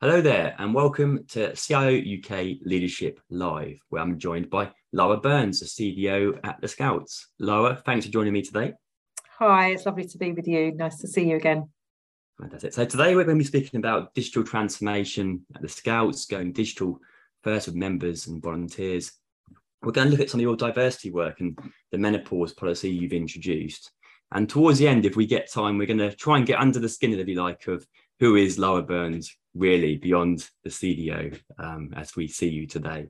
Hello there, and welcome to CIO UK Leadership Live, where I'm joined by Lara Burns, the CDO at the Scouts. Laura, thanks for joining me today. Hi, it's lovely to be with you. Nice to see you again. Fantastic. So today we're going to be speaking about digital transformation at the Scouts, going digital first with members and volunteers. We're going to look at some of your diversity work and the menopause policy you've introduced. And towards the end, if we get time, we're going to try and get under the skin, if you like, of who is Lara Burns really beyond the CDO um, as we see you today.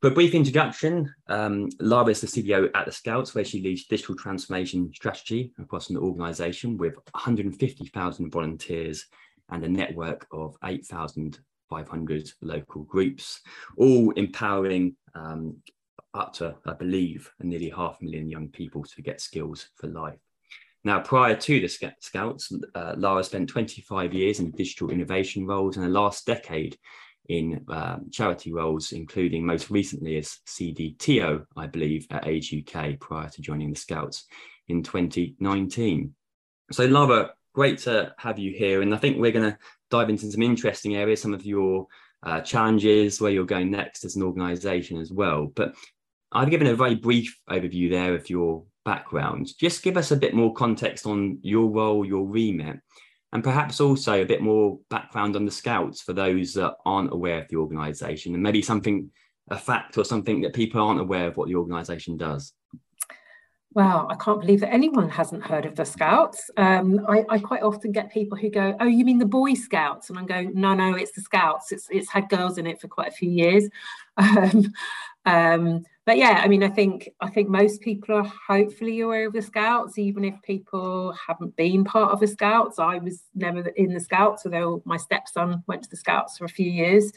For a brief introduction, um, Lara is the CDO at the Scouts, where she leads digital transformation strategy across an organization with 150,000 volunteers and a network of 8,500 local groups, all empowering um, up to, I believe, nearly half a million young people to get skills for life. Now, prior to the Scouts, uh, Lara spent 25 years in digital innovation roles and the last decade in um, charity roles, including most recently as CDTO, I believe, at Age UK prior to joining the Scouts in 2019. So, Lara, great to have you here. And I think we're going to dive into some interesting areas, some of your uh, challenges, where you're going next as an organization as well. But I've given a very brief overview there of your background. Just give us a bit more context on your role, your remit, and perhaps also a bit more background on the Scouts for those that aren't aware of the organisation, and maybe something, a fact or something that people aren't aware of what the organisation does. Wow, I can't believe that anyone hasn't heard of the Scouts. Um, I, I, quite often get people who go, "Oh, you mean the Boy Scouts?" And I'm going, "No, no, it's the Scouts. It's it's had girls in it for quite a few years." Um, um, but yeah, I mean, I think I think most people are hopefully aware of the Scouts, even if people haven't been part of the Scouts. I was never in the Scouts, although my stepson went to the Scouts for a few years.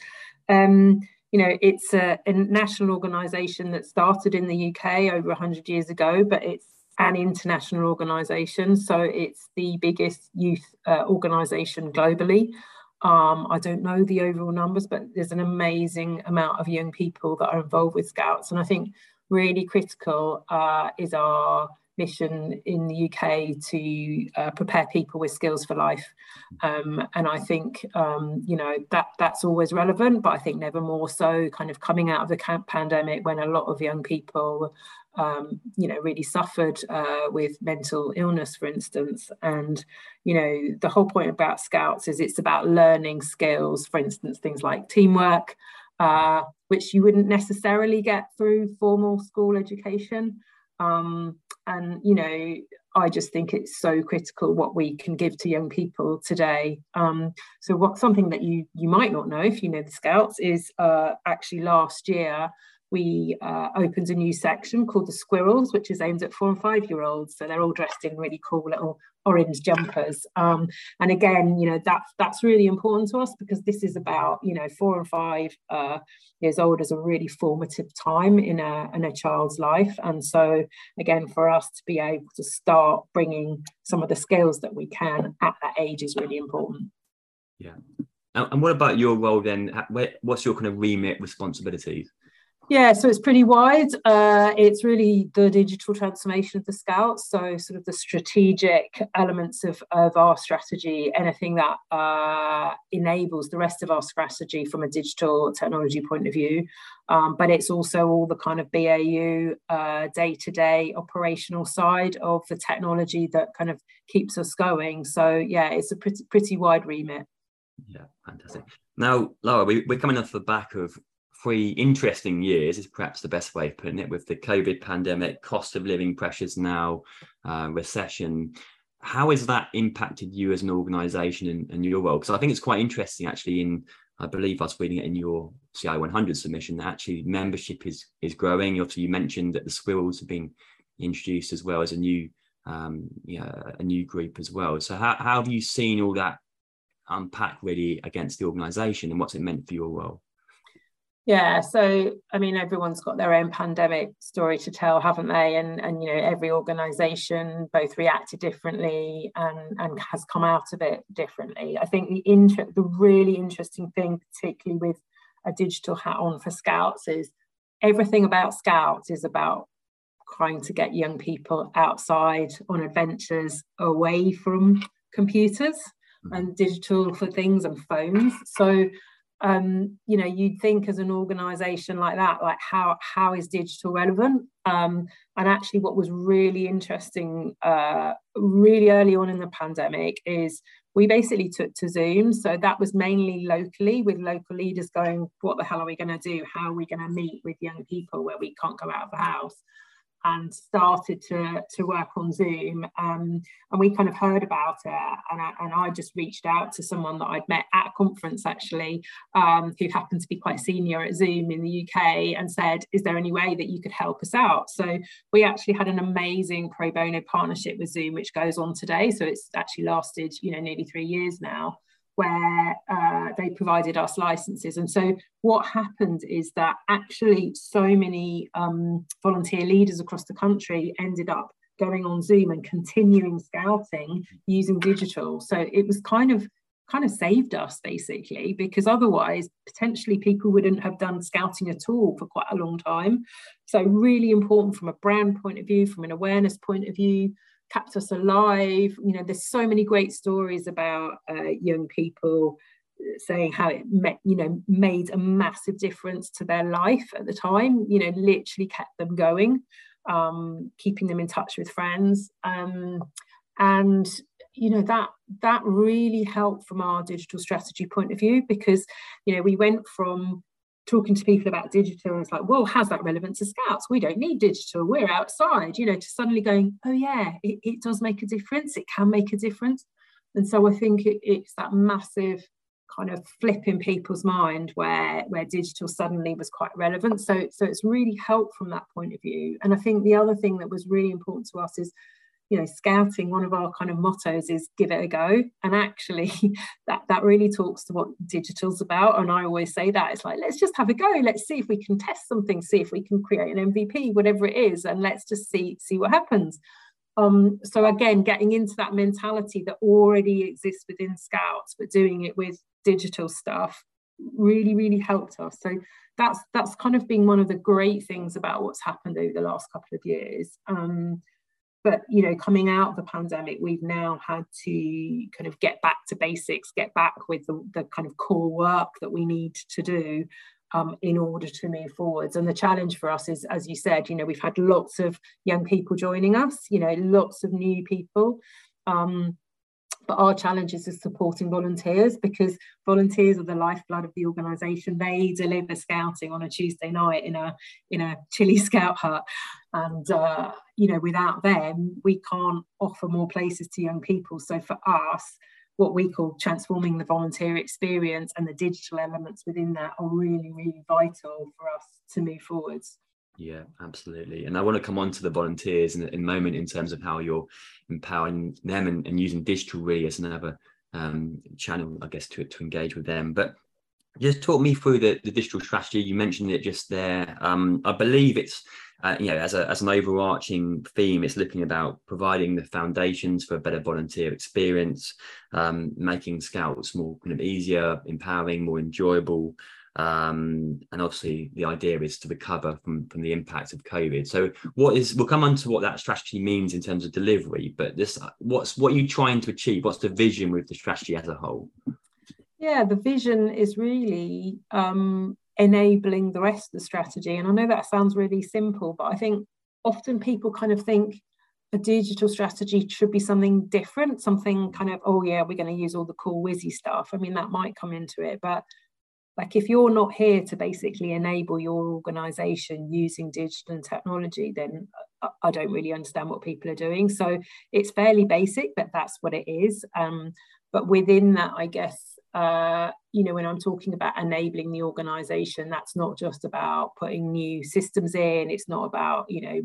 Um, you know, it's a, a national organisation that started in the UK over 100 years ago, but it's an international organisation. So it's the biggest youth uh, organisation globally. Um, I don't know the overall numbers, but there's an amazing amount of young people that are involved with Scouts. And I think really critical uh, is our mission in the UK to uh, prepare people with skills for life. Um, and I think, um, you know, that that's always relevant, but I think never more so kind of coming out of the pandemic when a lot of young people um, you know, really suffered uh, with mental illness, for instance. And, you know, the whole point about Scouts is it's about learning skills, for instance, things like teamwork, uh, which you wouldn't necessarily get through formal school education. Um, and, you know, I just think it's so critical what we can give to young people today. Um, so, what something that you you might not know if you know the Scouts is uh, actually last year we uh, opened a new section called the Squirrels, which is aimed at four and five year olds. So they're all dressed in really cool little orange jumpers. Um, and again, you know, that's that's really important to us because this is about, you know, four and five uh, years old is a really formative time in a, in a child's life. And so again, for us to be able to start bringing some of the skills that we can at that age is really important. Yeah. And what about your role then? What's your kind of remit responsibilities? Yeah, so it's pretty wide. Uh, it's really the digital transformation of the Scouts. So, sort of the strategic elements of, of our strategy, anything that uh, enables the rest of our strategy from a digital technology point of view. Um, but it's also all the kind of BAU day to day operational side of the technology that kind of keeps us going. So, yeah, it's a pretty, pretty wide remit. Yeah, fantastic. Now, Lara, we, we're coming off the back of three interesting years is perhaps the best way of putting it with the covid pandemic cost of living pressures now uh, recession. How has that impacted you as an organization and, and your role? Because i think it's quite interesting actually in i believe i was reading it in your CIO 100 submission that actually membership is is growing. Obviously you mentioned that the squirrels have been introduced as well as a new um yeah a new group as well. So how, how have you seen all that unpack really against the organization and what's it meant for your role yeah, so I mean, everyone's got their own pandemic story to tell, haven't they? And and you know, every organisation both reacted differently and and has come out of it differently. I think the inter- the really interesting thing, particularly with a digital hat on for Scouts, is everything about Scouts is about trying to get young people outside on adventures away from computers. mm-hmm. and digital for things and phones. So um, you know, you'd think as an organization like that, like how how is digital relevant? Um, and actually, what was really interesting, uh, really early on in the pandemic, is we basically took to Zoom. So that was mainly locally, with local leaders going, "What the hell are we going to do? How are we going to meet with young people where we can't go out of the house?" And started to, to work on Zoom. Um, and we kind of heard about it. And I, and I just reached out to someone that I'd met at a conference actually, um, who happened to be quite senior at Zoom in the UK and said, Is there any way that you could help us out? So we actually had an amazing pro bono partnership with Zoom, which goes on today. So it's actually lasted, you know, nearly three years now where uh, they provided us licenses. And so what happened is that actually so many um, volunteer leaders across the country ended up going on Zoom and continuing scouting using digital. So it was kind of kind of saved us basically because otherwise potentially people wouldn't have done scouting at all for quite a long time so really important from a brand point of view from an awareness point of view kept us alive. You know, there's so many great stories about uh, young people saying how it met, you know, made a massive difference to their life at the time. You know, literally kept them going, um, keeping them in touch with friends, um, and you know that that really helped from our digital strategy point of view because you know we went from talking to people about digital and it's like well how's that relevant to scouts? We don't need digital. We're outside you know to suddenly going oh yeah it, it does make a difference. It can make a difference. And so i think it, it's that massive kind of flip in people's mind where where digital suddenly was quite relevant. So so it's really helped from that point of view. And i think the other thing that was really important to us is you know scouting one of our kind of mottos is give it a go. And actually that that really talks to what digital's about. And i always say that it's like let's just have a go. Let's see if we can test something see if we can create an mvp whatever it is and let's just see see what happens. Um, so again getting into that mentality that already exists within scouts but doing it with digital stuff really really helped us. So that's that's kind of been one of the great things about what's happened over the last couple of years. Um, but you know coming out of the pandemic we've now had to kind of get back to basics get back with the, the kind of core work that we need to do um, in order to move forwards. And the challenge for us is as you said you know we've had lots of young people joining us you know lots of new people. Um, but our challenge is supporting volunteers because volunteers are the lifeblood of the organisation. They deliver scouting on a Tuesday night in a in a chilly scout hut, and uh, you know without them we can't offer more places to young people. So for us, what we call transforming the volunteer experience and the digital elements within that are really really vital for us to move forwards. Yeah, absolutely. And I want to come on to the volunteers in, a moment in terms of how you're empowering them and, and using digital really as another um, channel, I guess, to, to engage with them. But just talk me through the, the digital strategy. You mentioned it just there. Um, I believe it's, uh, you know, as, a, as an overarching theme, it's looking about providing the foundations for a better volunteer experience, um, making scouts more kind of easier, empowering, more enjoyable, um, and obviously the idea is to recover from, from the impact of COVID. So what is we'll come on to what that strategy means in terms of delivery, but this what's what are you trying to achieve? What's the vision with the strategy as a whole? Yeah, the vision is really um, enabling the rest of the strategy. And I know that sounds really simple, but I think often people kind of think a digital strategy should be something different, something kind of, oh yeah, we're going to use all the cool whizzy stuff. I mean, that might come into it, but like if you're not here to basically enable your organization using digital and technology then i don't really understand what people are doing. So it's fairly basic but that's what it is. Um, but within that i guess uh, you know when i'm talking about enabling the organization that's not just about putting new systems in. It's not about you know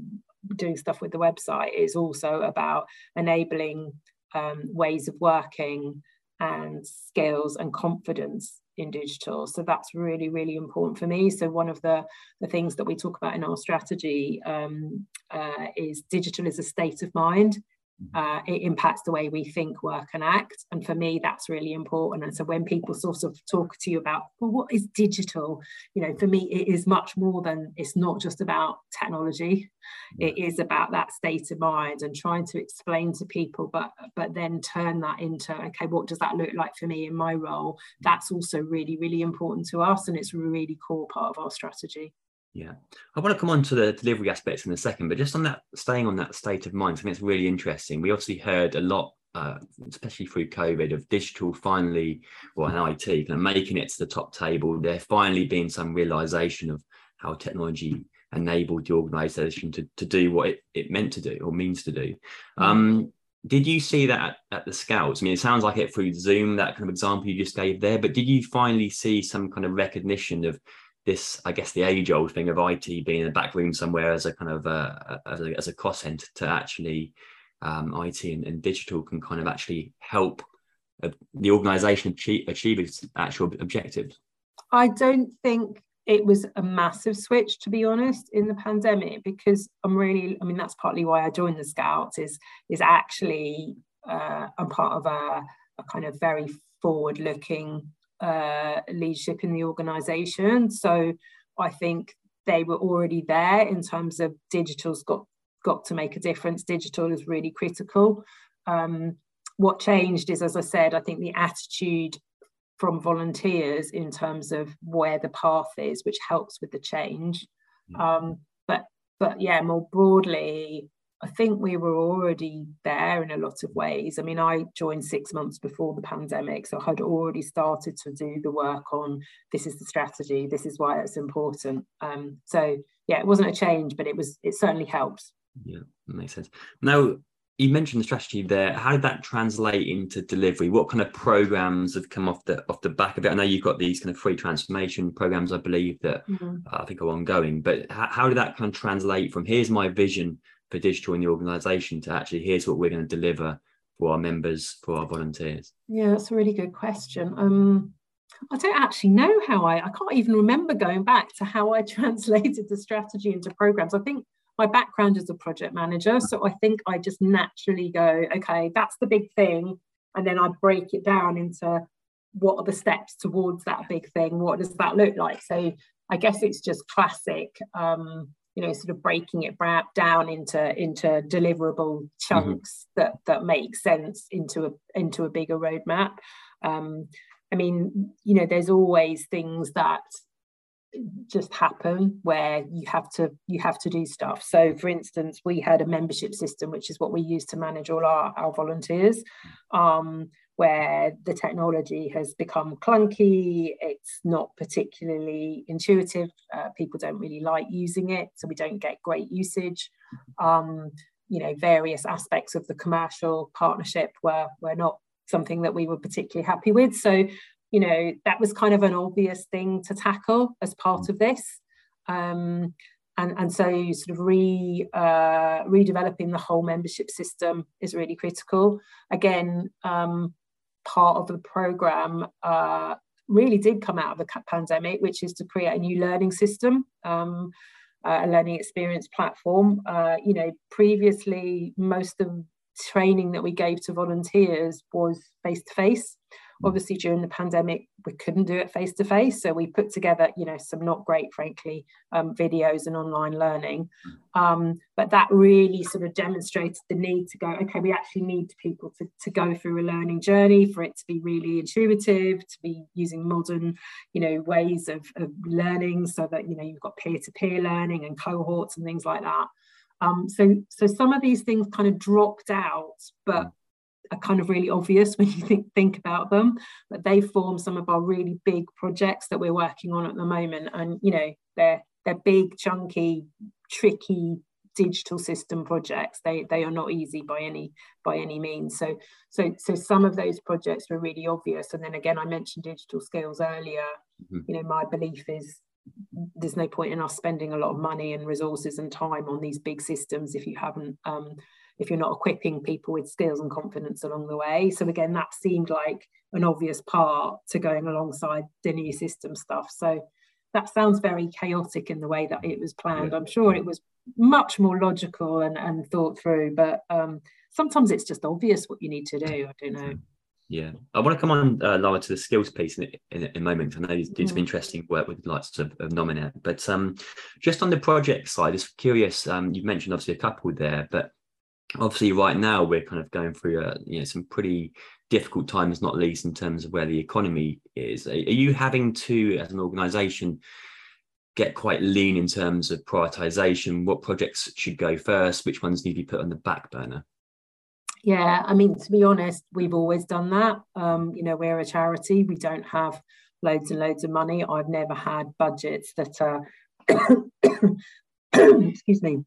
doing stuff with the website. It's also about enabling um, ways of working and skills and confidence in digital. So that's really, really important for me. So one of the, the things that we talk about in our strategy um, uh, is digital is a state of mind. Uh, it impacts the way we think, work, and act. And for me, that's really important. And so when people sort of talk to you about, well, what is digital? You know, for me, it is much more than it's not just about technology. It is about that state of mind and trying to explain to people, but but then turn that into okay, what does that look like for me in my role? That's also really, really important to us, and it's a really core part of our strategy. Yeah, I want to come on to the delivery aspects in a second, but just on that, staying on that state of mind, I think it's really interesting. We obviously heard a lot, uh, especially through COVID, of digital finally, or well, IT, kind of making it to the top table. There finally being some realization of how technology enabled the organization to, to do what it, it meant to do or means to do. Mm-hmm. Um, did you see that at, at, the scouts? I mean, it sounds like it through Zoom, that kind of example you just gave there, but did you finally see some kind of recognition of this, I guess, the age old thing of IT being in a back room somewhere as a kind of a, as, a, as a cost center to actually um, IT and, and, digital can kind of actually help uh, the organization achieve, achieve its actual objectives? I don't think it was a massive switch, to be honest, in the pandemic, because I'm really, I mean, that's partly why I joined the Scouts, is, is actually uh, I'm part of a, a kind of very forward looking uh, leadership in the organization. So I think they were already there in terms of digital's got got to make a difference. Digital is really critical. Um, what changed is, as I said, I think the attitude from volunteers in terms of where the path is, which helps with the change. Mm. Um, but but yeah, more broadly, I think we were already there in a lot of ways. I mean, I joined six months before the pandemic, so I had already started to do the work on this is the strategy, this is why it's important. Um, so yeah, it wasn't a change, but it was it certainly helped. Yeah, that makes sense. Now you mentioned the strategy there. How did that translate into delivery? What kind of programs have come off the off the back of it? I know you've got these kind of free transformation programs, I believe that mm-hmm. I think are ongoing. But how, how did that kind of translate from here's my vision for digital in the organization to actually here's what we're going to deliver for our members, for our volunteers? Yeah, that's a really good question. Um, I don't actually know how I, I can't even remember going back to how I translated the strategy into programs. I think my background is a project manager. So I think I just naturally go, okay, that's the big thing. And then I break it down into what are the steps towards that big thing? What does that look like? So I guess it's just classic um, you know sort of breaking it down into into deliverable mm-hmm. chunks mm-hmm. that that make sense into a into a bigger roadmap um, i mean you know there's always things that just happen where you have to you have to do stuff so for instance we had a membership system which is what we use to manage all our, our volunteers um, where the technology has become clunky, it's not particularly intuitive, uh, people don't really like using it, so we don't get great usage. Um, you know, various aspects of the commercial partnership were, were not something that we were particularly happy with. So, you know, that was kind of an obvious thing to tackle as part of this. Um, and, and so sort of re uh, redeveloping the whole membership system is really critical. Again, um, part of the program uh, really did come out of the pandemic, which is to create a new learning system, um, uh, a learning experience platform. Uh, you know, previously most of training that we gave to volunteers was face to face obviously during the pandemic we couldn't do it face to face so we put together you know some not great frankly um, videos and online learning. Um, but that really sort of demonstrated the need to go okay we actually need people to, to go through a learning journey for it to be really intuitive to be using modern you know ways of, of learning so that you know you've got peer-to-peer learning and cohorts and things like that. Um, so so some of these things kind of dropped out but are kind of really obvious when you think, think about them, but they form some of our really big projects that we're working on at the moment. And, you know, they're, they're big, chunky, tricky digital system projects they they are not easy by any by any means so so so some of those projects were really obvious and then again i mentioned digital skills earlier mm-hmm. you know my belief is there's no point in us spending a lot of money and resources and time on these big systems if you haven't um, if you're not equipping people with skills and confidence along the way. So again, that seemed like an obvious part to going alongside the new system stuff. So that sounds very chaotic in the way that it was planned. I'm sure it was much more logical and, and thought through, but um, sometimes it's just obvious what you need to do i don't know yeah, I want to come on, uh, Lara, to the skills piece in, in, in a moment. I know you did some interesting work with lots of, of Nominet, but um, just on the project side, just curious. Um, you've mentioned obviously a couple there, but obviously right now we're kind of going through a, you know some pretty difficult times, not least in terms of where the economy is. Are, are you having to, as an organisation, get quite lean in terms of prioritisation? What projects should go first? Which ones need to be put on the back burner? Yeah, I mean, to be honest, we've always done that. Um, you know, we're a charity, we don't have loads and loads of money. I've never had budgets that are, excuse me,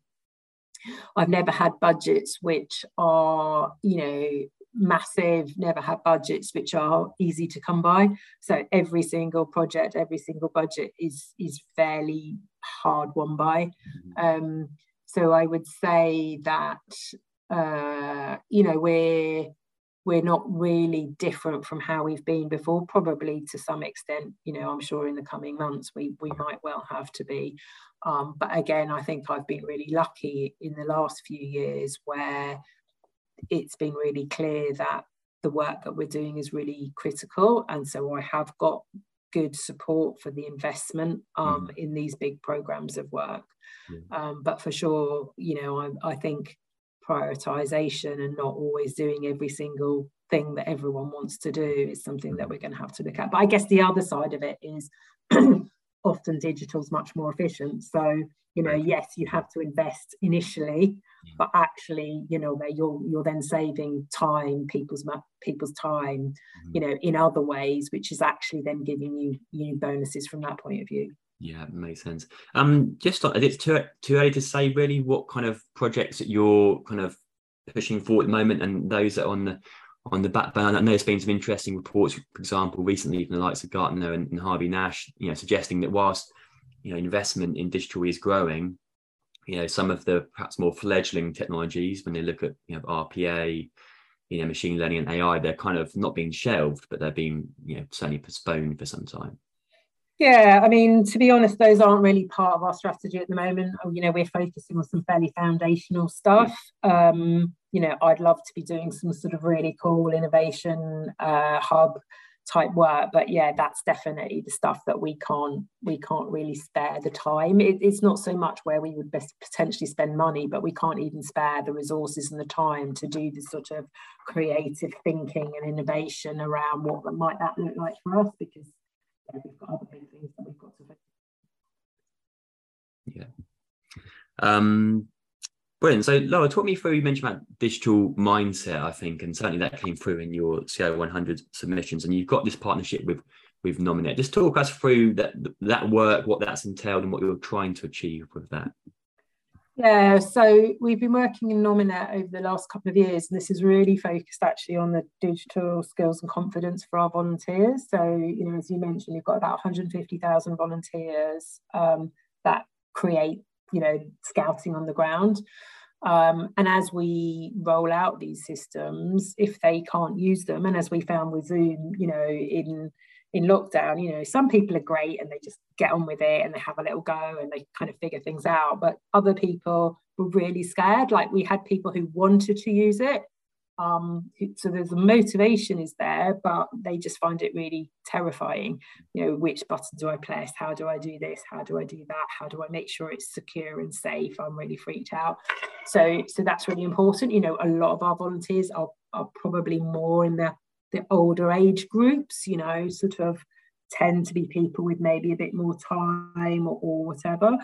I've never had budgets which are, you know, massive, never had budgets which are easy to come by. So every single project, every single budget is is fairly hard won by. Mm-hmm. Um, so I would say that uh, you know, we're we're not really different from how we've been before. Probably to some extent, you know, I'm sure in the coming months we we might well have to be. Um, but again, I think I've been really lucky in the last few years where it's been really clear that the work that we're doing is really critical, and so I have got good support for the investment um, mm. in these big programs of work. Um, but for sure, you know, I, I think prioritization and not always doing every single thing that everyone wants to do is something that mm-hmm. we're going to have to look at. But I guess the other side of it is often digital is much more efficient. So, you know, yes, you have to invest initially, mm. but actually, you know, you're you're then saving time, people's people's time, mm-hmm. you know, in other ways, which is actually then giving you you bonuses from that point of view. Yeah, makes sense. Um, just it's too too early to say really what kind of projects that you're kind of pushing forward at the moment, and those that are on the on the back burner. I know there's been some interesting reports, for example, recently from the likes of Gartner and, and Harvey Nash, you know, suggesting that whilst you know investment in digital is growing, you know, some of the perhaps more fledgling technologies, when they look at you know RPA, you know, machine learning and AI, they're kind of not being shelved, but they're being you know certainly postponed for some time. Yeah, I mean, to be honest, those aren't really part of our strategy at the moment. Oh, you know, we're focusing on some fairly foundational stuff. Um, you know, I'd love to be doing some sort of really cool innovation uh, hub type work, but yeah, that's definitely the stuff that we can't we can't really spare the time. It, it's not so much where we would potentially spend money, but we can't even spare the resources and the time to do the sort of creative thinking and innovation around what might that look like for us because we've got other big things that we've got to fix. Yeah. Um, brilliant. So, Lara, talk me through. You mentioned about digital mindset, I think, and certainly that came through in your CIO 100 submissions. And you've got this partnership with with Nominet. Just talk us through that that work, what that's entailed, and what you're trying to achieve with that. Yeah, so we've been working in Nominet over the last couple of years, and this is really focused actually on the digital skills and confidence for our volunteers. So, you know, as you mentioned, we've got about 150,000 volunteers um, that create, you know, scouting on the ground. Um, and as we roll out these systems, if they can't use them, and as we found with Zoom, you know, in in lockdown, you know, some people are great and they just get on with it and they have a little go and they kind of figure things out. But other people were really scared. Like we had people who wanted to use it. Um, so there's a motivation is there, but they just find it really terrifying. You know, which button do I press? How do I do this? How do I do that? How do I make sure it's secure and safe? I'm really freaked out. So, so that's really important. You know, a lot of our volunteers are, are probably more in the the older age groups, you know, sort of tend to be people with maybe a bit more time or, or whatever.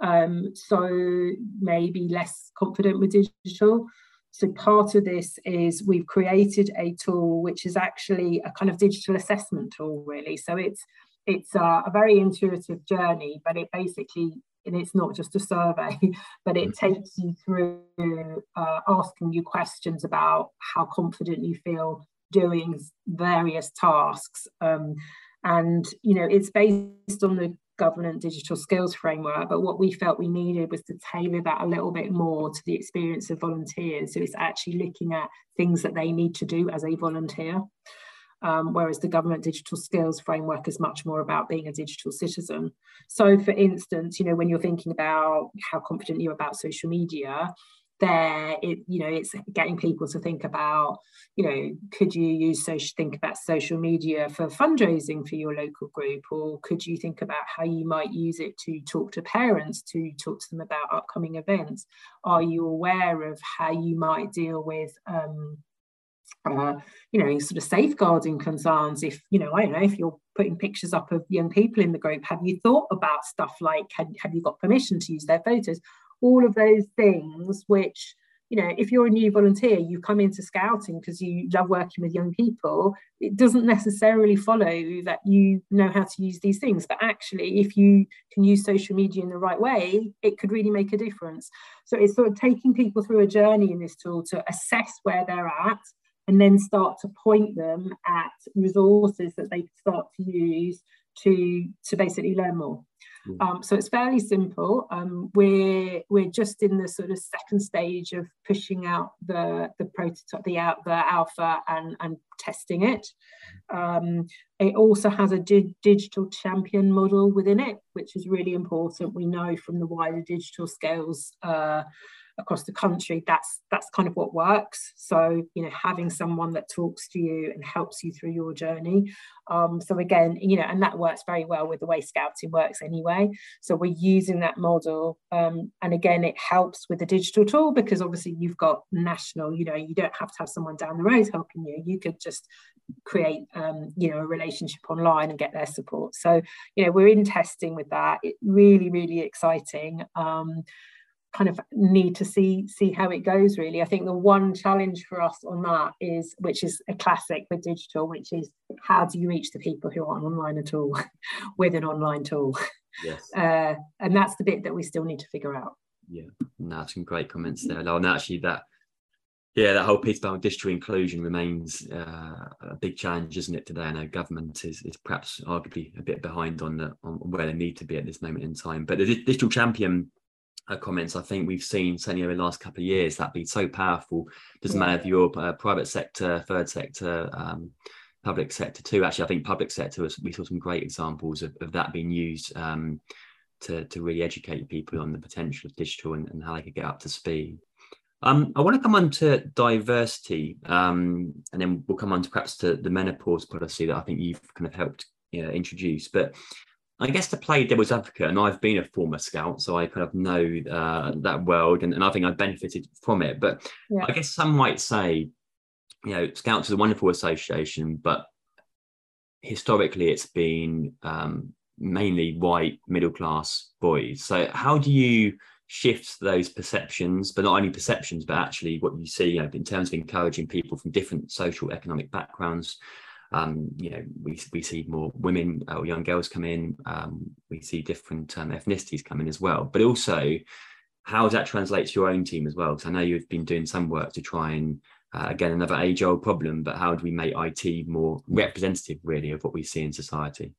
Um, so maybe less confident with digital. So part of this is we've created a tool which is actually a kind of digital assessment tool, really. So it's it's a, a very intuitive journey, but it basically and it's not just a survey, but it mm-hmm. takes you through uh, asking you questions about how confident you feel doing various tasks. Um, and, you know, it's based on the government digital skills framework, but what we felt we needed was to tailor that a little bit more to the experience of volunteers. So it's actually looking at things that they need to do as a volunteer. Um, whereas the government digital skills framework is much more about being a digital citizen. So, for instance, you know, when you're thinking about how confident you're about social media, there it you know it's getting people to think about you know could you use social think about social media for fundraising for your local group or could you think about how you might use it to talk to parents to talk to them about upcoming events are you aware of how you might deal with um, uh, you know, sort of safeguarding concerns. If, you know, I don't know, if you're putting pictures up of young people in the group, have you thought about stuff like, have, have you got permission to use their photos? All of those things, which, you know, if you're a new volunteer, you come into scouting because you love working with young people, it doesn't necessarily follow that you know how to use these things. But actually, if you can use social media in the right way, it could really make a difference. So it's sort of taking people through a journey in this tool to assess where they're at and then start to point them at resources that they can start to use to to basically learn more. Mm. Um, so it's fairly simple. Um, we're we're just in the sort of second stage of pushing out the the prototype, the out the alpha, and and testing it. Um, it also has a di digital champion model within it, which is really important. We know from the wider digital scales uh, across the country that's that's kind of what works. So you know having someone that talks to you and helps you through your journey um, so again you know and that works very well with the way scouting works anyway. So we're using that model um, and again it helps with the digital tool because obviously you've got national you know you don't have to have someone down the road helping you. You could just create um, you know a relationship online and get their support. So you know we're in testing with that. It really really exciting. Um, kind of need to see see how it goes really. I think the one challenge for us on that is which is a classic with digital which is how do you reach the people who aren't online at all with an online tool? Yes. Uh, and that's the bit that we still need to figure out. Yeah. No some great comments there and actually that yeah that whole piece about digital inclusion remains uh, a big challenge isn't it today? I know government is, is perhaps arguably a bit behind on the on where they need to be at this moment in time. But the digital champion comments I think we've seen certainly over the last couple of years that be so powerful. Doesn't yeah. matter if you're uh, private sector, third sector, um, public sector too. Actually, I think public sector was, we saw some great examples of, of that being used um, to, to really educate people on the potential of digital and, and how they could get up to speed. Um, I want to come on to diversity, um, and then we'll come on to perhaps to the menopause policy that I think you've kind of helped you know, introduce. But I guess to play devil's advocate, and I've been a former scout, so I kind of know uh, that world, and, and I think I benefited from it. But yeah. I guess some might say, you know, Scouts is a wonderful association, but historically it's been um, mainly white middle class boys. So how do you shift those perceptions, but not only perceptions, but actually what you see you know, in terms of encouraging people from different social economic backgrounds um, you know, we, we see more women or young girls come in. Um, we see different um, ethnicities come in as well. But also, how does that translate to your own team as well? Because I know you've been doing some work to try and uh, again another age-old problem. But how do we make IT more representative, really, of what we see in society?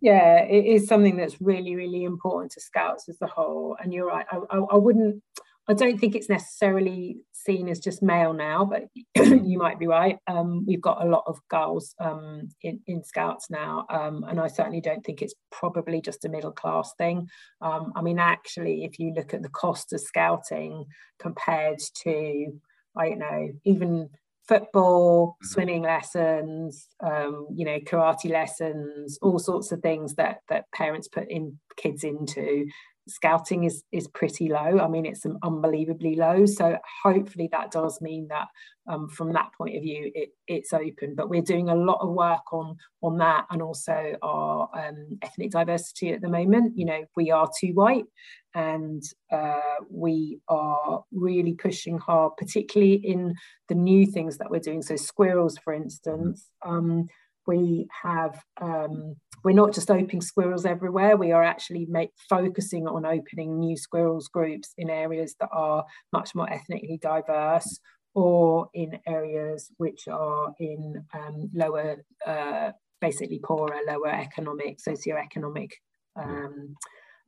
Yeah, it is something that's really, really important to Scouts as a whole. And you're right. I, I, I wouldn't. I don't think it's necessarily seen as just male now, but you might be right. Um, we've got a lot of girls um, in, in Scouts now, um, and I certainly don't think it's probably just a middle class thing. Um, I mean, actually, if you look at the cost of scouting compared to, I don't know, even football, mm-hmm. swimming lessons, um, you know, karate lessons, all sorts of things that that parents put in kids into scouting is is pretty low. I mean, it's unbelievably low. So hopefully that does mean that um, from that point of view, it, it's open. But we're doing a lot of work on on that and also our um, ethnic diversity at the moment. You know, we are too white, and uh, we are really pushing hard, particularly in the new things that we're doing. So squirrels, for instance. Um, we have um, we're not just opening squirrels everywhere we are actually make, focusing on opening new squirrels groups in areas that are much more ethnically diverse or in areas which are in um, lower uh, basically poorer lower economic socioeconomic um,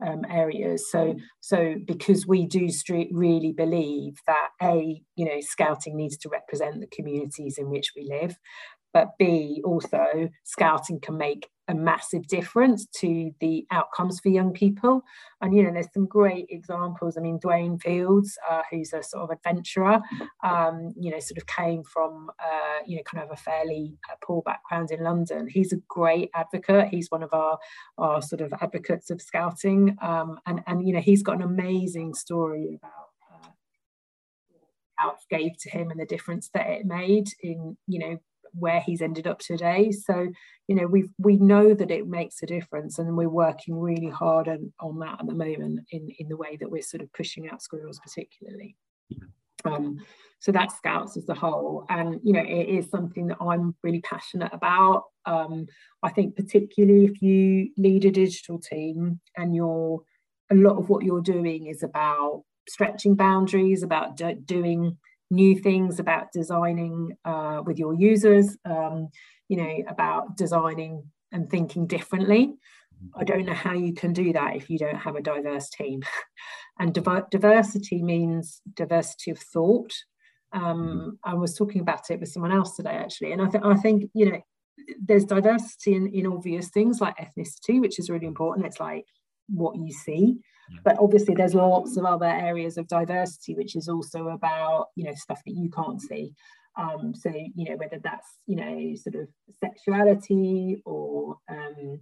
um, areas. So, so because we do really believe that a, you know, scouting needs to represent the communities in which we live, but B, also scouting can make a massive difference to the outcomes for young people. And, you know, there's some great examples. I mean, Dwayne Fields, uh, who's a sort of adventurer, um, you know, sort of came from, uh, you know, kind of a fairly uh, poor background in London. He's a great advocate. He's one of our, our sort of advocates of scouting. Um, and, and, you know, he's got an amazing story about Scouts gave to him and the difference that it made in you know where he's ended up today. So, you know, we we know that it makes a difference, and we're working really hard on, on that at the moment in in the way that we're sort of pushing out squirrels, particularly. Um, so that's Scouts as a whole, and you know, it is something that I'm really passionate about. Um, I think particularly if you lead a digital team and you're a lot of what you're doing is about stretching boundaries, about do, doing new things about designing uh, with your users, um, you know, about designing and thinking differently. I don't know how you can do that if you don't have a diverse team. and diversity means diversity of thought. Um, I was talking about it with someone else today, actually, and I think I think you know there's diversity in, in obvious things like ethnicity, which is really important. It's like what you see, but obviously, there's lots of other areas of diversity, which is also about you know stuff that you can't see. Um, so you know whether that's you know sort of sexuality or um,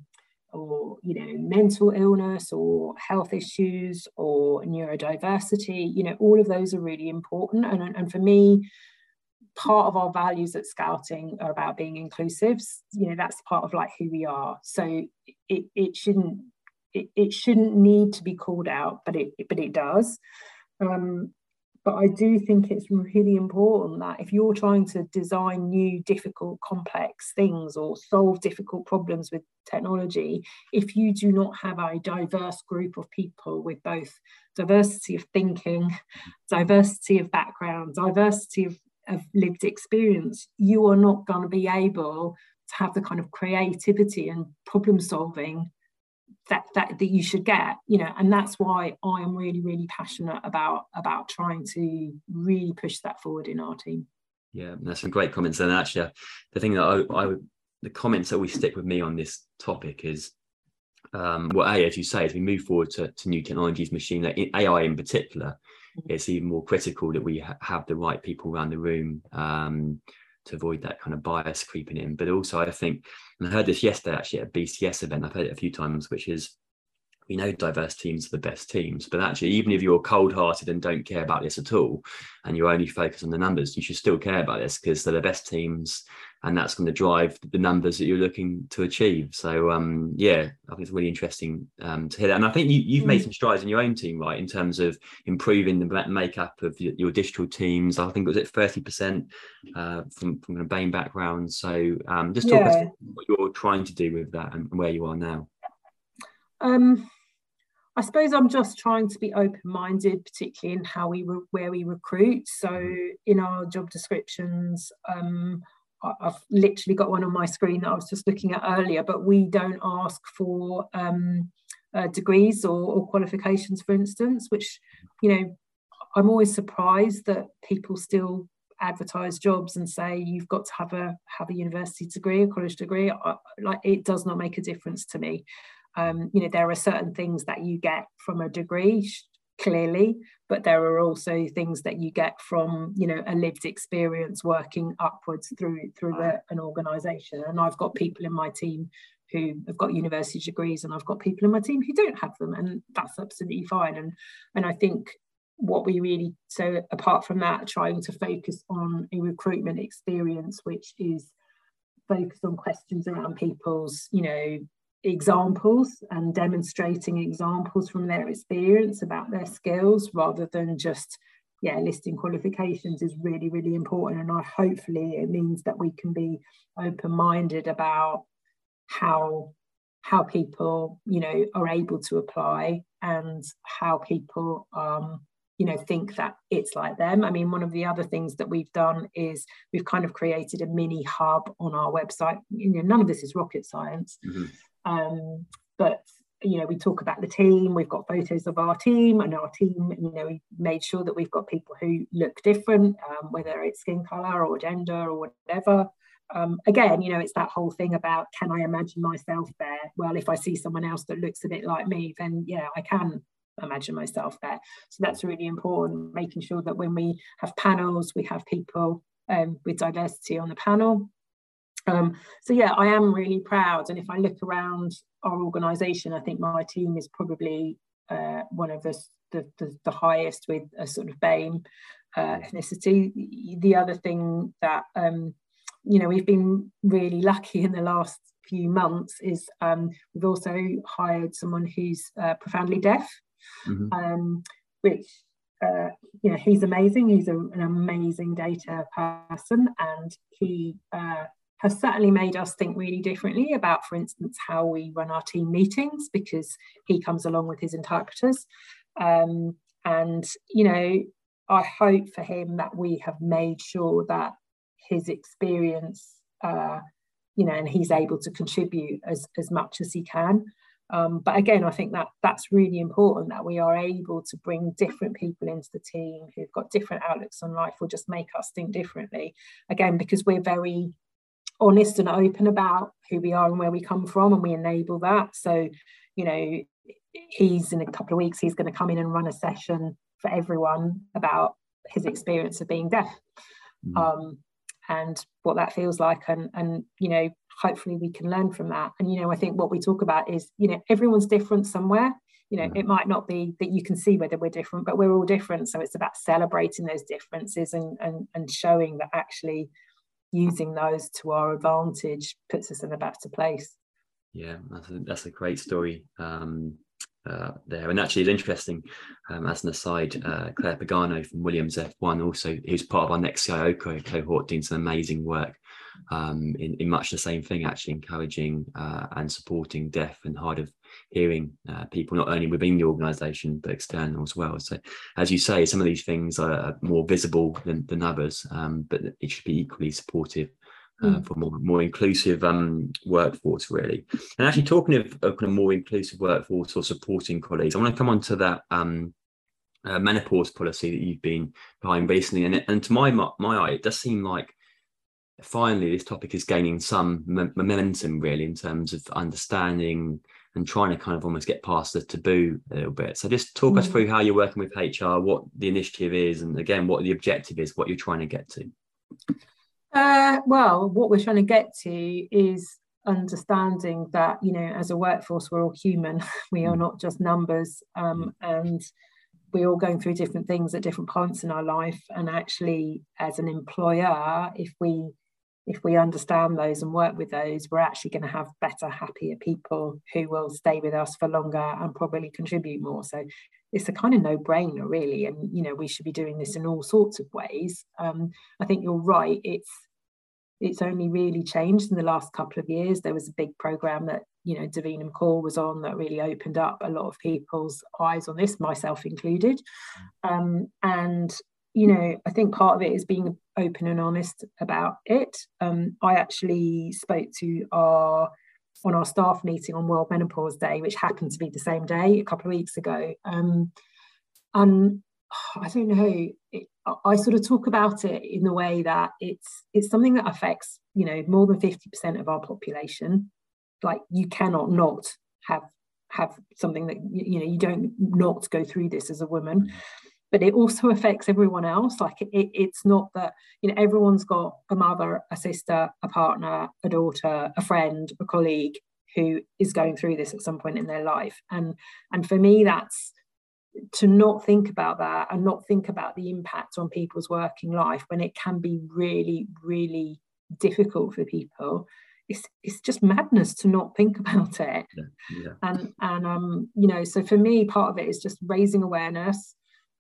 or you know mental illness or health issues or neurodiversity. You know all of those are really important. And and for me, part of our values at Scouting are about being inclusive. You know that's part of like who we are. So it it shouldn't it, it shouldn't need to be called out, but it but it does. Um, but I do think it's really important that if you're trying to design new, difficult, complex things or solve difficult problems with technology, if you do not have a diverse group of people with both diversity of thinking, diversity of background, diversity of, of lived experience, you are not going to be able to have the kind of creativity and problem solving that, that that you should get you know and that's why i am really really passionate about about trying to really push that forward in our team yeah that's some great comments and actually the thing that i, I would the comments that we stick with me on this topic is um, well, A, as you say, as we move forward to, to new technologies, machine AI in particular, mm-hmm. it's even more critical that we ha- have the right people around the room um, to avoid that kind of bias creeping in. But also, I think, and I heard this yesterday actually at a BCS event, I've heard it a few times, which is we know diverse teams are the best teams, but actually, even if you're cold hearted and don't care about this at all, and you only focus on the numbers, you should still care about this because they're the best teams and that's going to drive the numbers that you're looking to achieve. So um, yeah, I think it's really interesting um, to hear that. And I think you, have made mm. some strides in your own team, right, in terms of improving the makeup of your, your digital teams. I think it was at thirty percent uh, from from a BAME background. So um, just talk yeah. us what you're trying to do with that and where you are now. Um, I suppose I'm just trying to be open-minded, particularly in how we re- where we recruit. So mm. in our job descriptions, um, I've literally got one on my screen that I was just looking at earlier, but we don't ask for um, uh, degrees or, or, qualifications, for instance, which, you know, I'm always surprised that people still advertise jobs and say you've got to have a have a university degree, a college degree. I, like it does not make a difference to me. Um, you know, there are certain things that you get from a degree clearly but there are also things that you get from you know a lived experience working upwards through through the, an organization. And i've got people in my team who have got university degrees and i've got people in my team who don't have them and that's absolutely fine. And and i think what we really so apart from that trying to focus on a recruitment experience which is focused on questions around people's you know examples and demonstrating examples from their experience about their skills rather than just yeah listing qualifications is really really important. And I hopefully it means that we can be open-minded about how how people you know are able to apply and how people um you know think that it's like them. I mean one of the other things that we've done is we've kind of created a mini hub on our website. You know none of this is rocket science. Mm-hmm. Um, but you know, we talk about the team. We've got photos of our team, and our team. You know, we made sure that we've got people who look different, um, whether it's skin color or gender or whatever. um, again, you know, it's that whole thing about can I imagine myself there? Well, if I see someone else that looks a bit like me, then yeah, I can imagine myself there. So that's really important, making sure that when we have panels, we have people um, with diversity on the panel. Um, so yeah, I am really proud. And if I look around our organisation, I think my team is probably uh, one of the, the, the, the, highest with a sort of BAME uh, ethnicity. The other thing that um, you know we've been really lucky in the last few months is um, we've also hired someone who's uh, profoundly deaf, mm-hmm. um, which uh, you know he's amazing. He's a, an amazing data person, and he uh, has certainly made us think really differently about, for instance, how we run our team meetings because he comes along with his interpreters. Um, and you know, I hope for him that we have made sure that his experience, uh, you know, and he's able to contribute as, as much as he can. Um, but again, I think that that's really important that we are able to bring different people into the team who've got different outlooks on life or just make us think differently. Again, because we're very honest and open about who we are and where we come from, and we enable that. So, you know, he's in a couple of weeks, he's going to come in and run a session for everyone about his experience of being deaf. Mm. Um, and what that feels like and and you know hopefully we can learn from that and you know i think what we talk about is you know everyone's different somewhere you know it might not be that you can see whether we're different but we're all different so it's about celebrating those differences and and, and showing that actually using those to our advantage puts us in a better place yeah that's a, that's a great story um uh, there. And actually, it's interesting, um, as an aside, uh, Claire Pagano from Williams F1, also who's part of our next CIO cohort, doing some amazing work um, in, in, much the same thing, actually encouraging uh, and supporting deaf and hard of hearing uh, people, not only within the organisation, but external as well. So, as you say, some of these things are more visible than, than others, um, but it should be equally supportive uh, mm. for more more inclusive um, workforce, really. And actually, talking of, of, kind of more inclusive workforce or supporting colleagues, I want to come on to that um, uh, menopause policy that you've been behind recently. And, and to my my eye, it does seem like finally this topic is gaining some m- momentum, really, in terms of understanding and trying to kind of almost get past the taboo a little bit. So just talk mm. us through how you're working with HR, what the initiative is, and again, what the objective is, what you're trying to get to. Uh, well, what we're trying to get to is understanding that you know as a workforce we're all human we are mm. not just numbers um, and we're all going through different things at different points in our life and actually as an employer if we if we understand those and work with those we're actually going to have better happier people who will stay with us for longer and probably contribute more so it's a kind of no-brainer really and you know we should be doing this in all sorts of ways um, i think you're right it's it's only really changed in the last couple of years. There was a big program that you know Davina McCall was on that really opened up a lot of people's eyes on this, myself included. Um, and you know, I think part of it is being open and honest about it. Um, I actually spoke to our on our staff meeting on World Menopause Day, which happened to be the same day a couple of weeks ago. Um, and I don't know. It, I sort of talk about it in the way that it's it's something that affects you know more than fifty percent of our population. Like you cannot not have have something that you know you don't not go through this as a woman mm-hmm. But it also affects everyone else. Like it, it's not that you know everyone's got a mother a sister a partner a daughter a friend a colleague who is going through this at some point in their life. And and for me that's to not think about that and not think about the impact on people's working life when it can be really really difficult for people it's, it's just madness to not think about it. Yeah, yeah. and and um you know so for me part of it is just raising awareness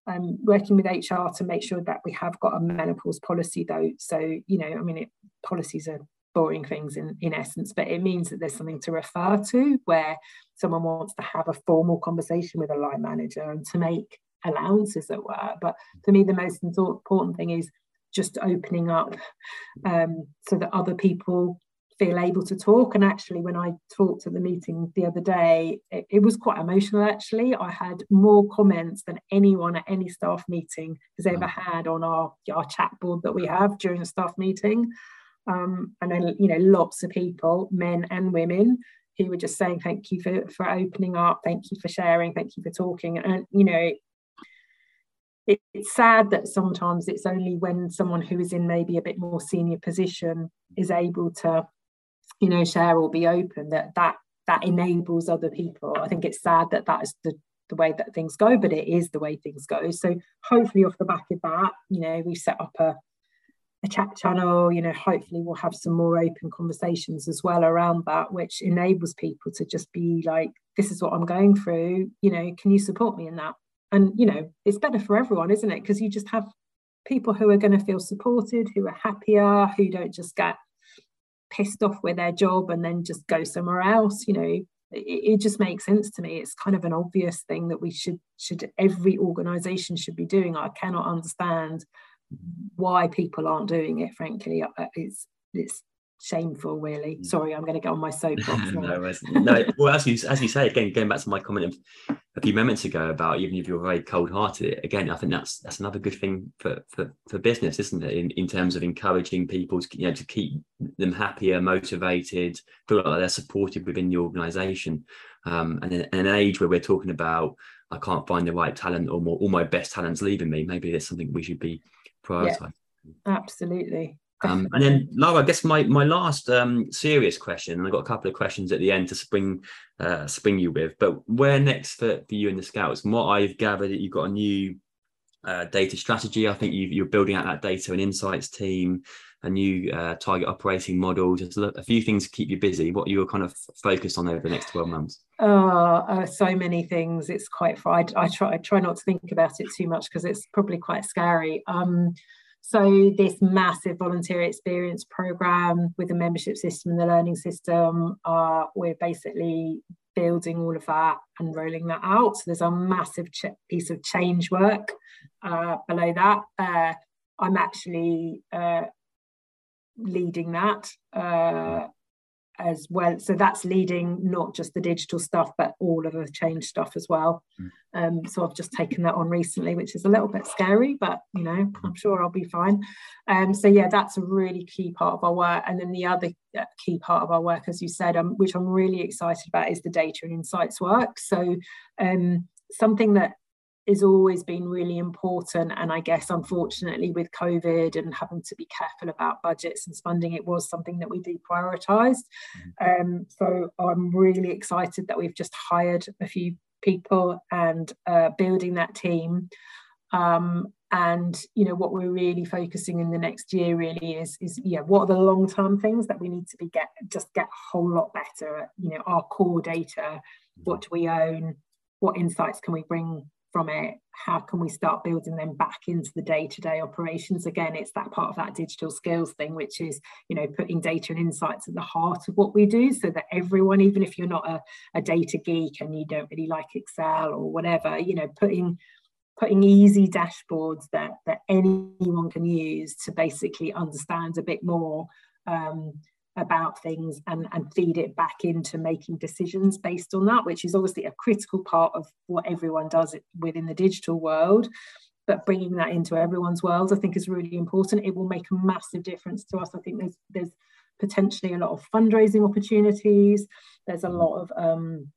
um, working with HR to make sure that we have got a menopause policy though so you know I mean it, policies are boring things in, in essence, but it means that there's something to refer to where someone wants to have a formal conversation with a line manager and to make allowances at work. But for me, the most important thing is just opening up um, so that other people feel able to talk. And actually, when I talked at the meeting the other day, it, it, was quite emotional. Actually, I had more comments than anyone at any staff meeting has ever had on our our chat board that we have during a staff meeting. Um, and then, you know, lots of people, men and women, who were just saying thank you for for opening up, thank you for sharing, thank you for talking. And you know, it, it's sad that sometimes it's only when someone who is in maybe a bit more senior position is able to, you know, share or be open that that that enables other people. I think it's sad that that is the the way that things go, but it is the way things go. So hopefully off the back of that, you know, we set up a a chat channel you know hopefully we'll have some more open conversations as well around that which enables people to just be like this is what i'm going through you know can you support me in that and you know it's better for everyone isn't it because you just have people who are going to feel supported who are happier who don't just get pissed off with their job and then just go somewhere else you know it, it just makes sense to me. It's kind of an obvious thing that we should should every organization should be doing. I cannot understand why people aren't doing it frankly. It's it's shameful really. Mm. sorry i'm going to get on my soapbox no, no well as you as you say again going back to my comment of a few moments ago about even if you're very cold-hearted again i think that's that's another good thing for for, for business isn't it? In, in terms of encouraging people to you know to keep them happier motivated feel like they're supported within the organization um, and in, in an age where we're talking about i can't find the right talent or more all my best talents leaving me maybe it's something we should be prioritising. Yeah, absolutely. Um, and then Laura, I guess my my last um, serious question, and I've got a couple of questions at the end to spring uh, spring you with. But where next for, for you and the Scouts? And what I've gathered, that you've got a new uh, data strategy. I think you are building out that data and insights team, a new uh, target operating model. Just a, few things to keep you busy. What you're kind of focused on over the next twelve months? Oh, uh, so many things. It's quite. I, I try. I try not to think about it too much because it's probably quite scary. Um, so this massive volunteer experience program with the membership system and the learning system, uh, we're basically building all of that and rolling that out. So there's a massive ch- piece of change work uh, below that. Uh, I'm actually uh, leading that uh, as well. So that's leading not just the digital stuff, but all of the change stuff as well. Mm. Um, so I've just taken that on recently, which is a little bit scary, but you know, I'm mm. sure I'll be fine. Um, so yeah, that's a really key part of our work. And then the other uh, key part of our work, as you said, um, which I'm really excited about, is the data and insights work. So um, something that has always been really important. And I guess, unfortunately, with COVID and having to be careful about budgets and funding, it was something that we deprioritized. Mm-hmm. Um, so I'm really excited that we've just hired a few people and uh, building that team. Um, and you know what we're really focusing in the next year really is is yeah what are the long term things that we need to be get just get a whole lot better at you know our core data what mm-hmm. do we own what insights can we bring from it how can we start building them back into the day-to-day operations? Again it's that part of that digital skills thing which is you know putting data and insights at the heart of what we do so that everyone even if you're not a, a data geek and you don't really like excel or whatever you know putting putting easy dashboards that that anyone can use to basically understand a bit more um, about things and, and feed it back into making decisions based on that, which is obviously a critical part of what everyone does within the digital world. But bringing that into everyone's world, I think, is really important. It will make a massive difference to us. I think there's there's potentially a lot of fundraising opportunities. There's a lot of um,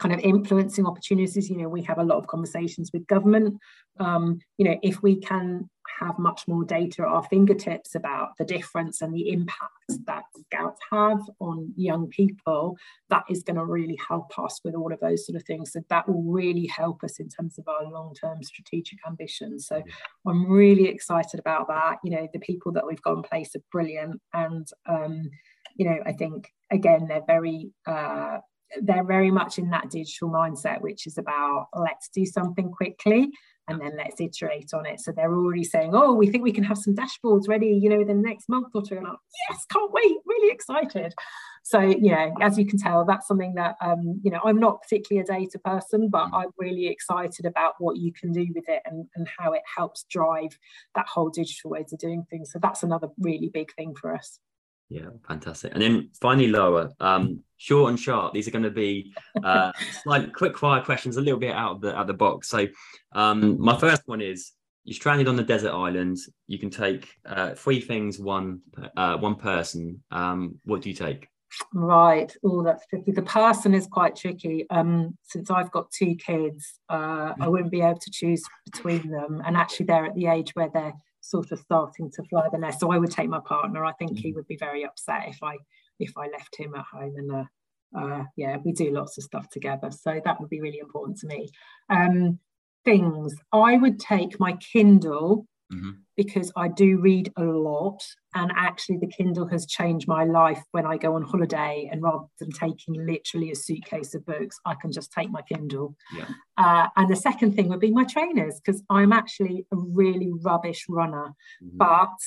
kind of influencing opportunities. You know, we have a lot of conversations with government. Um, you know, if we can have much more data at our fingertips about the difference and the impact that scouts have on young people, that is going to really help us with all of those sort of things. So that will really help us in terms of our long-term strategic ambitions. So I'm really excited about that. You know, the people that we've got in place are brilliant, and um, you know, I think again they're very uh, they're very much in that digital mindset, which is about let's do something quickly and then let's iterate on it. So they're already saying, oh, we think we can have some dashboards ready, you know, within the next month or two. And I'm, yes, can't wait, really excited. So, you know, as you can tell, that's something that, um, you know, I'm not particularly a data person, but mm. I'm really excited about what you can do with it and, and how it helps drive that whole digital ways of doing things. So that's another really big thing for us. Yeah, fantastic. And then finally, Lara, um, short and sharp. These are going to be uh, slight quick fire questions, a little bit out of the out of the box. So, um, my first one is: you're stranded on the desert island. You can take uh, three things, one uh, one person. Um, what do you take? Right. Oh, that's tricky. The person is quite tricky. Um, since I've got two kids, uh, I wouldn't be able to choose between them. And actually, they're at the age where they're sort of starting to fly the nest. So I would take my partner. I think he mm. would be very upset if I if I left him at home. And uh, uh, yeah, we do lots of stuff together. So that would be really important to me. Um, things I would take my Kindle mm-hmm. because I do read a lot. And actually, the Kindle has changed my life when I go on holiday. And rather than taking literally a suitcase of books, I can just take my Kindle. Yeah. Uh, and the second thing would be my trainers because I'm actually a really rubbish runner. Mm-hmm. But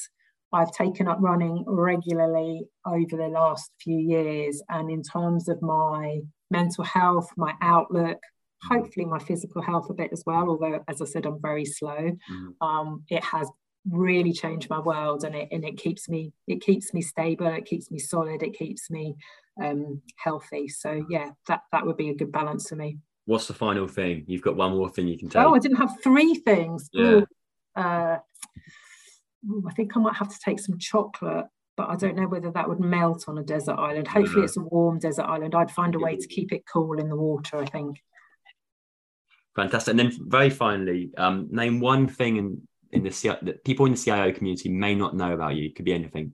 I've taken up running regularly over the last few years. And in terms of my mental health, my outlook, hopefully my physical health a bit as well although as i said i'm very slow mm-hmm. um, it has really changed my world and it and it keeps me it keeps me stable it keeps me solid it keeps me um, healthy so yeah that that would be a good balance for me what's the final thing you've got one more thing you can take oh i didn't have three things yeah. Ooh, uh, i think i might have to take some chocolate but I don't know whether that would melt on a desert island. Hopefully, it's a warm desert island. I'd find a way to keep it cool in the water, I think. Fantastic. And then very finally, um, name one thing in, in the CIO, that people in the CIO community may not know about you. It could be anything.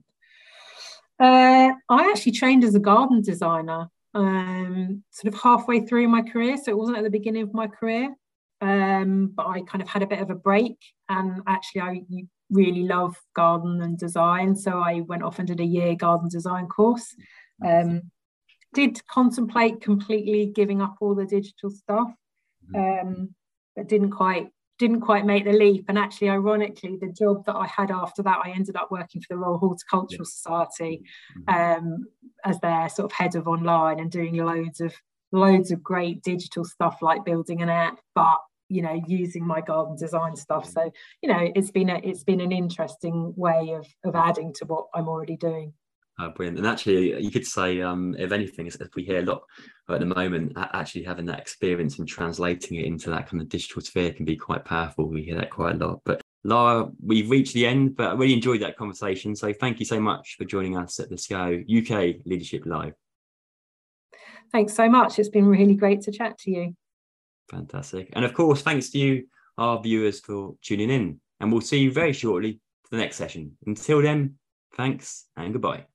Uh, I actually trained as a garden designer um, sort of halfway through my career. So it wasn't at the beginning of my career, um, but I kind of had a bit of a break. And actually, I really love garden and design. So I went off and did a year garden design course. Um, did contemplate completely giving up all the digital stuff. Um, but didn't quite didn't quite make the leap. And actually, ironically, the job that I had after that, I ended up working for the Royal Horticultural Society mm-hmm. um, as their sort of head of online and doing loads of loads of great digital stuff like building an app, but you know using my garden design stuff. So you know it's been a it's been an interesting way of of adding to what i'm already doing uh, brilliant. And actually, you could say, um, if anything, as we hear a lot at the moment, actually having that experience and translating it into that kind of digital sphere can be quite powerful. We hear that quite a lot. But Lara, we've reached the end, but I really enjoyed that conversation. So thank you so much for joining us at the CIO UK Leadership Live. Thanks so much. It's been really great to chat to you. Fantastic. And of course, thanks to you, our viewers, for tuning in. And we'll see you very shortly for the next session. Until then, thanks and goodbye.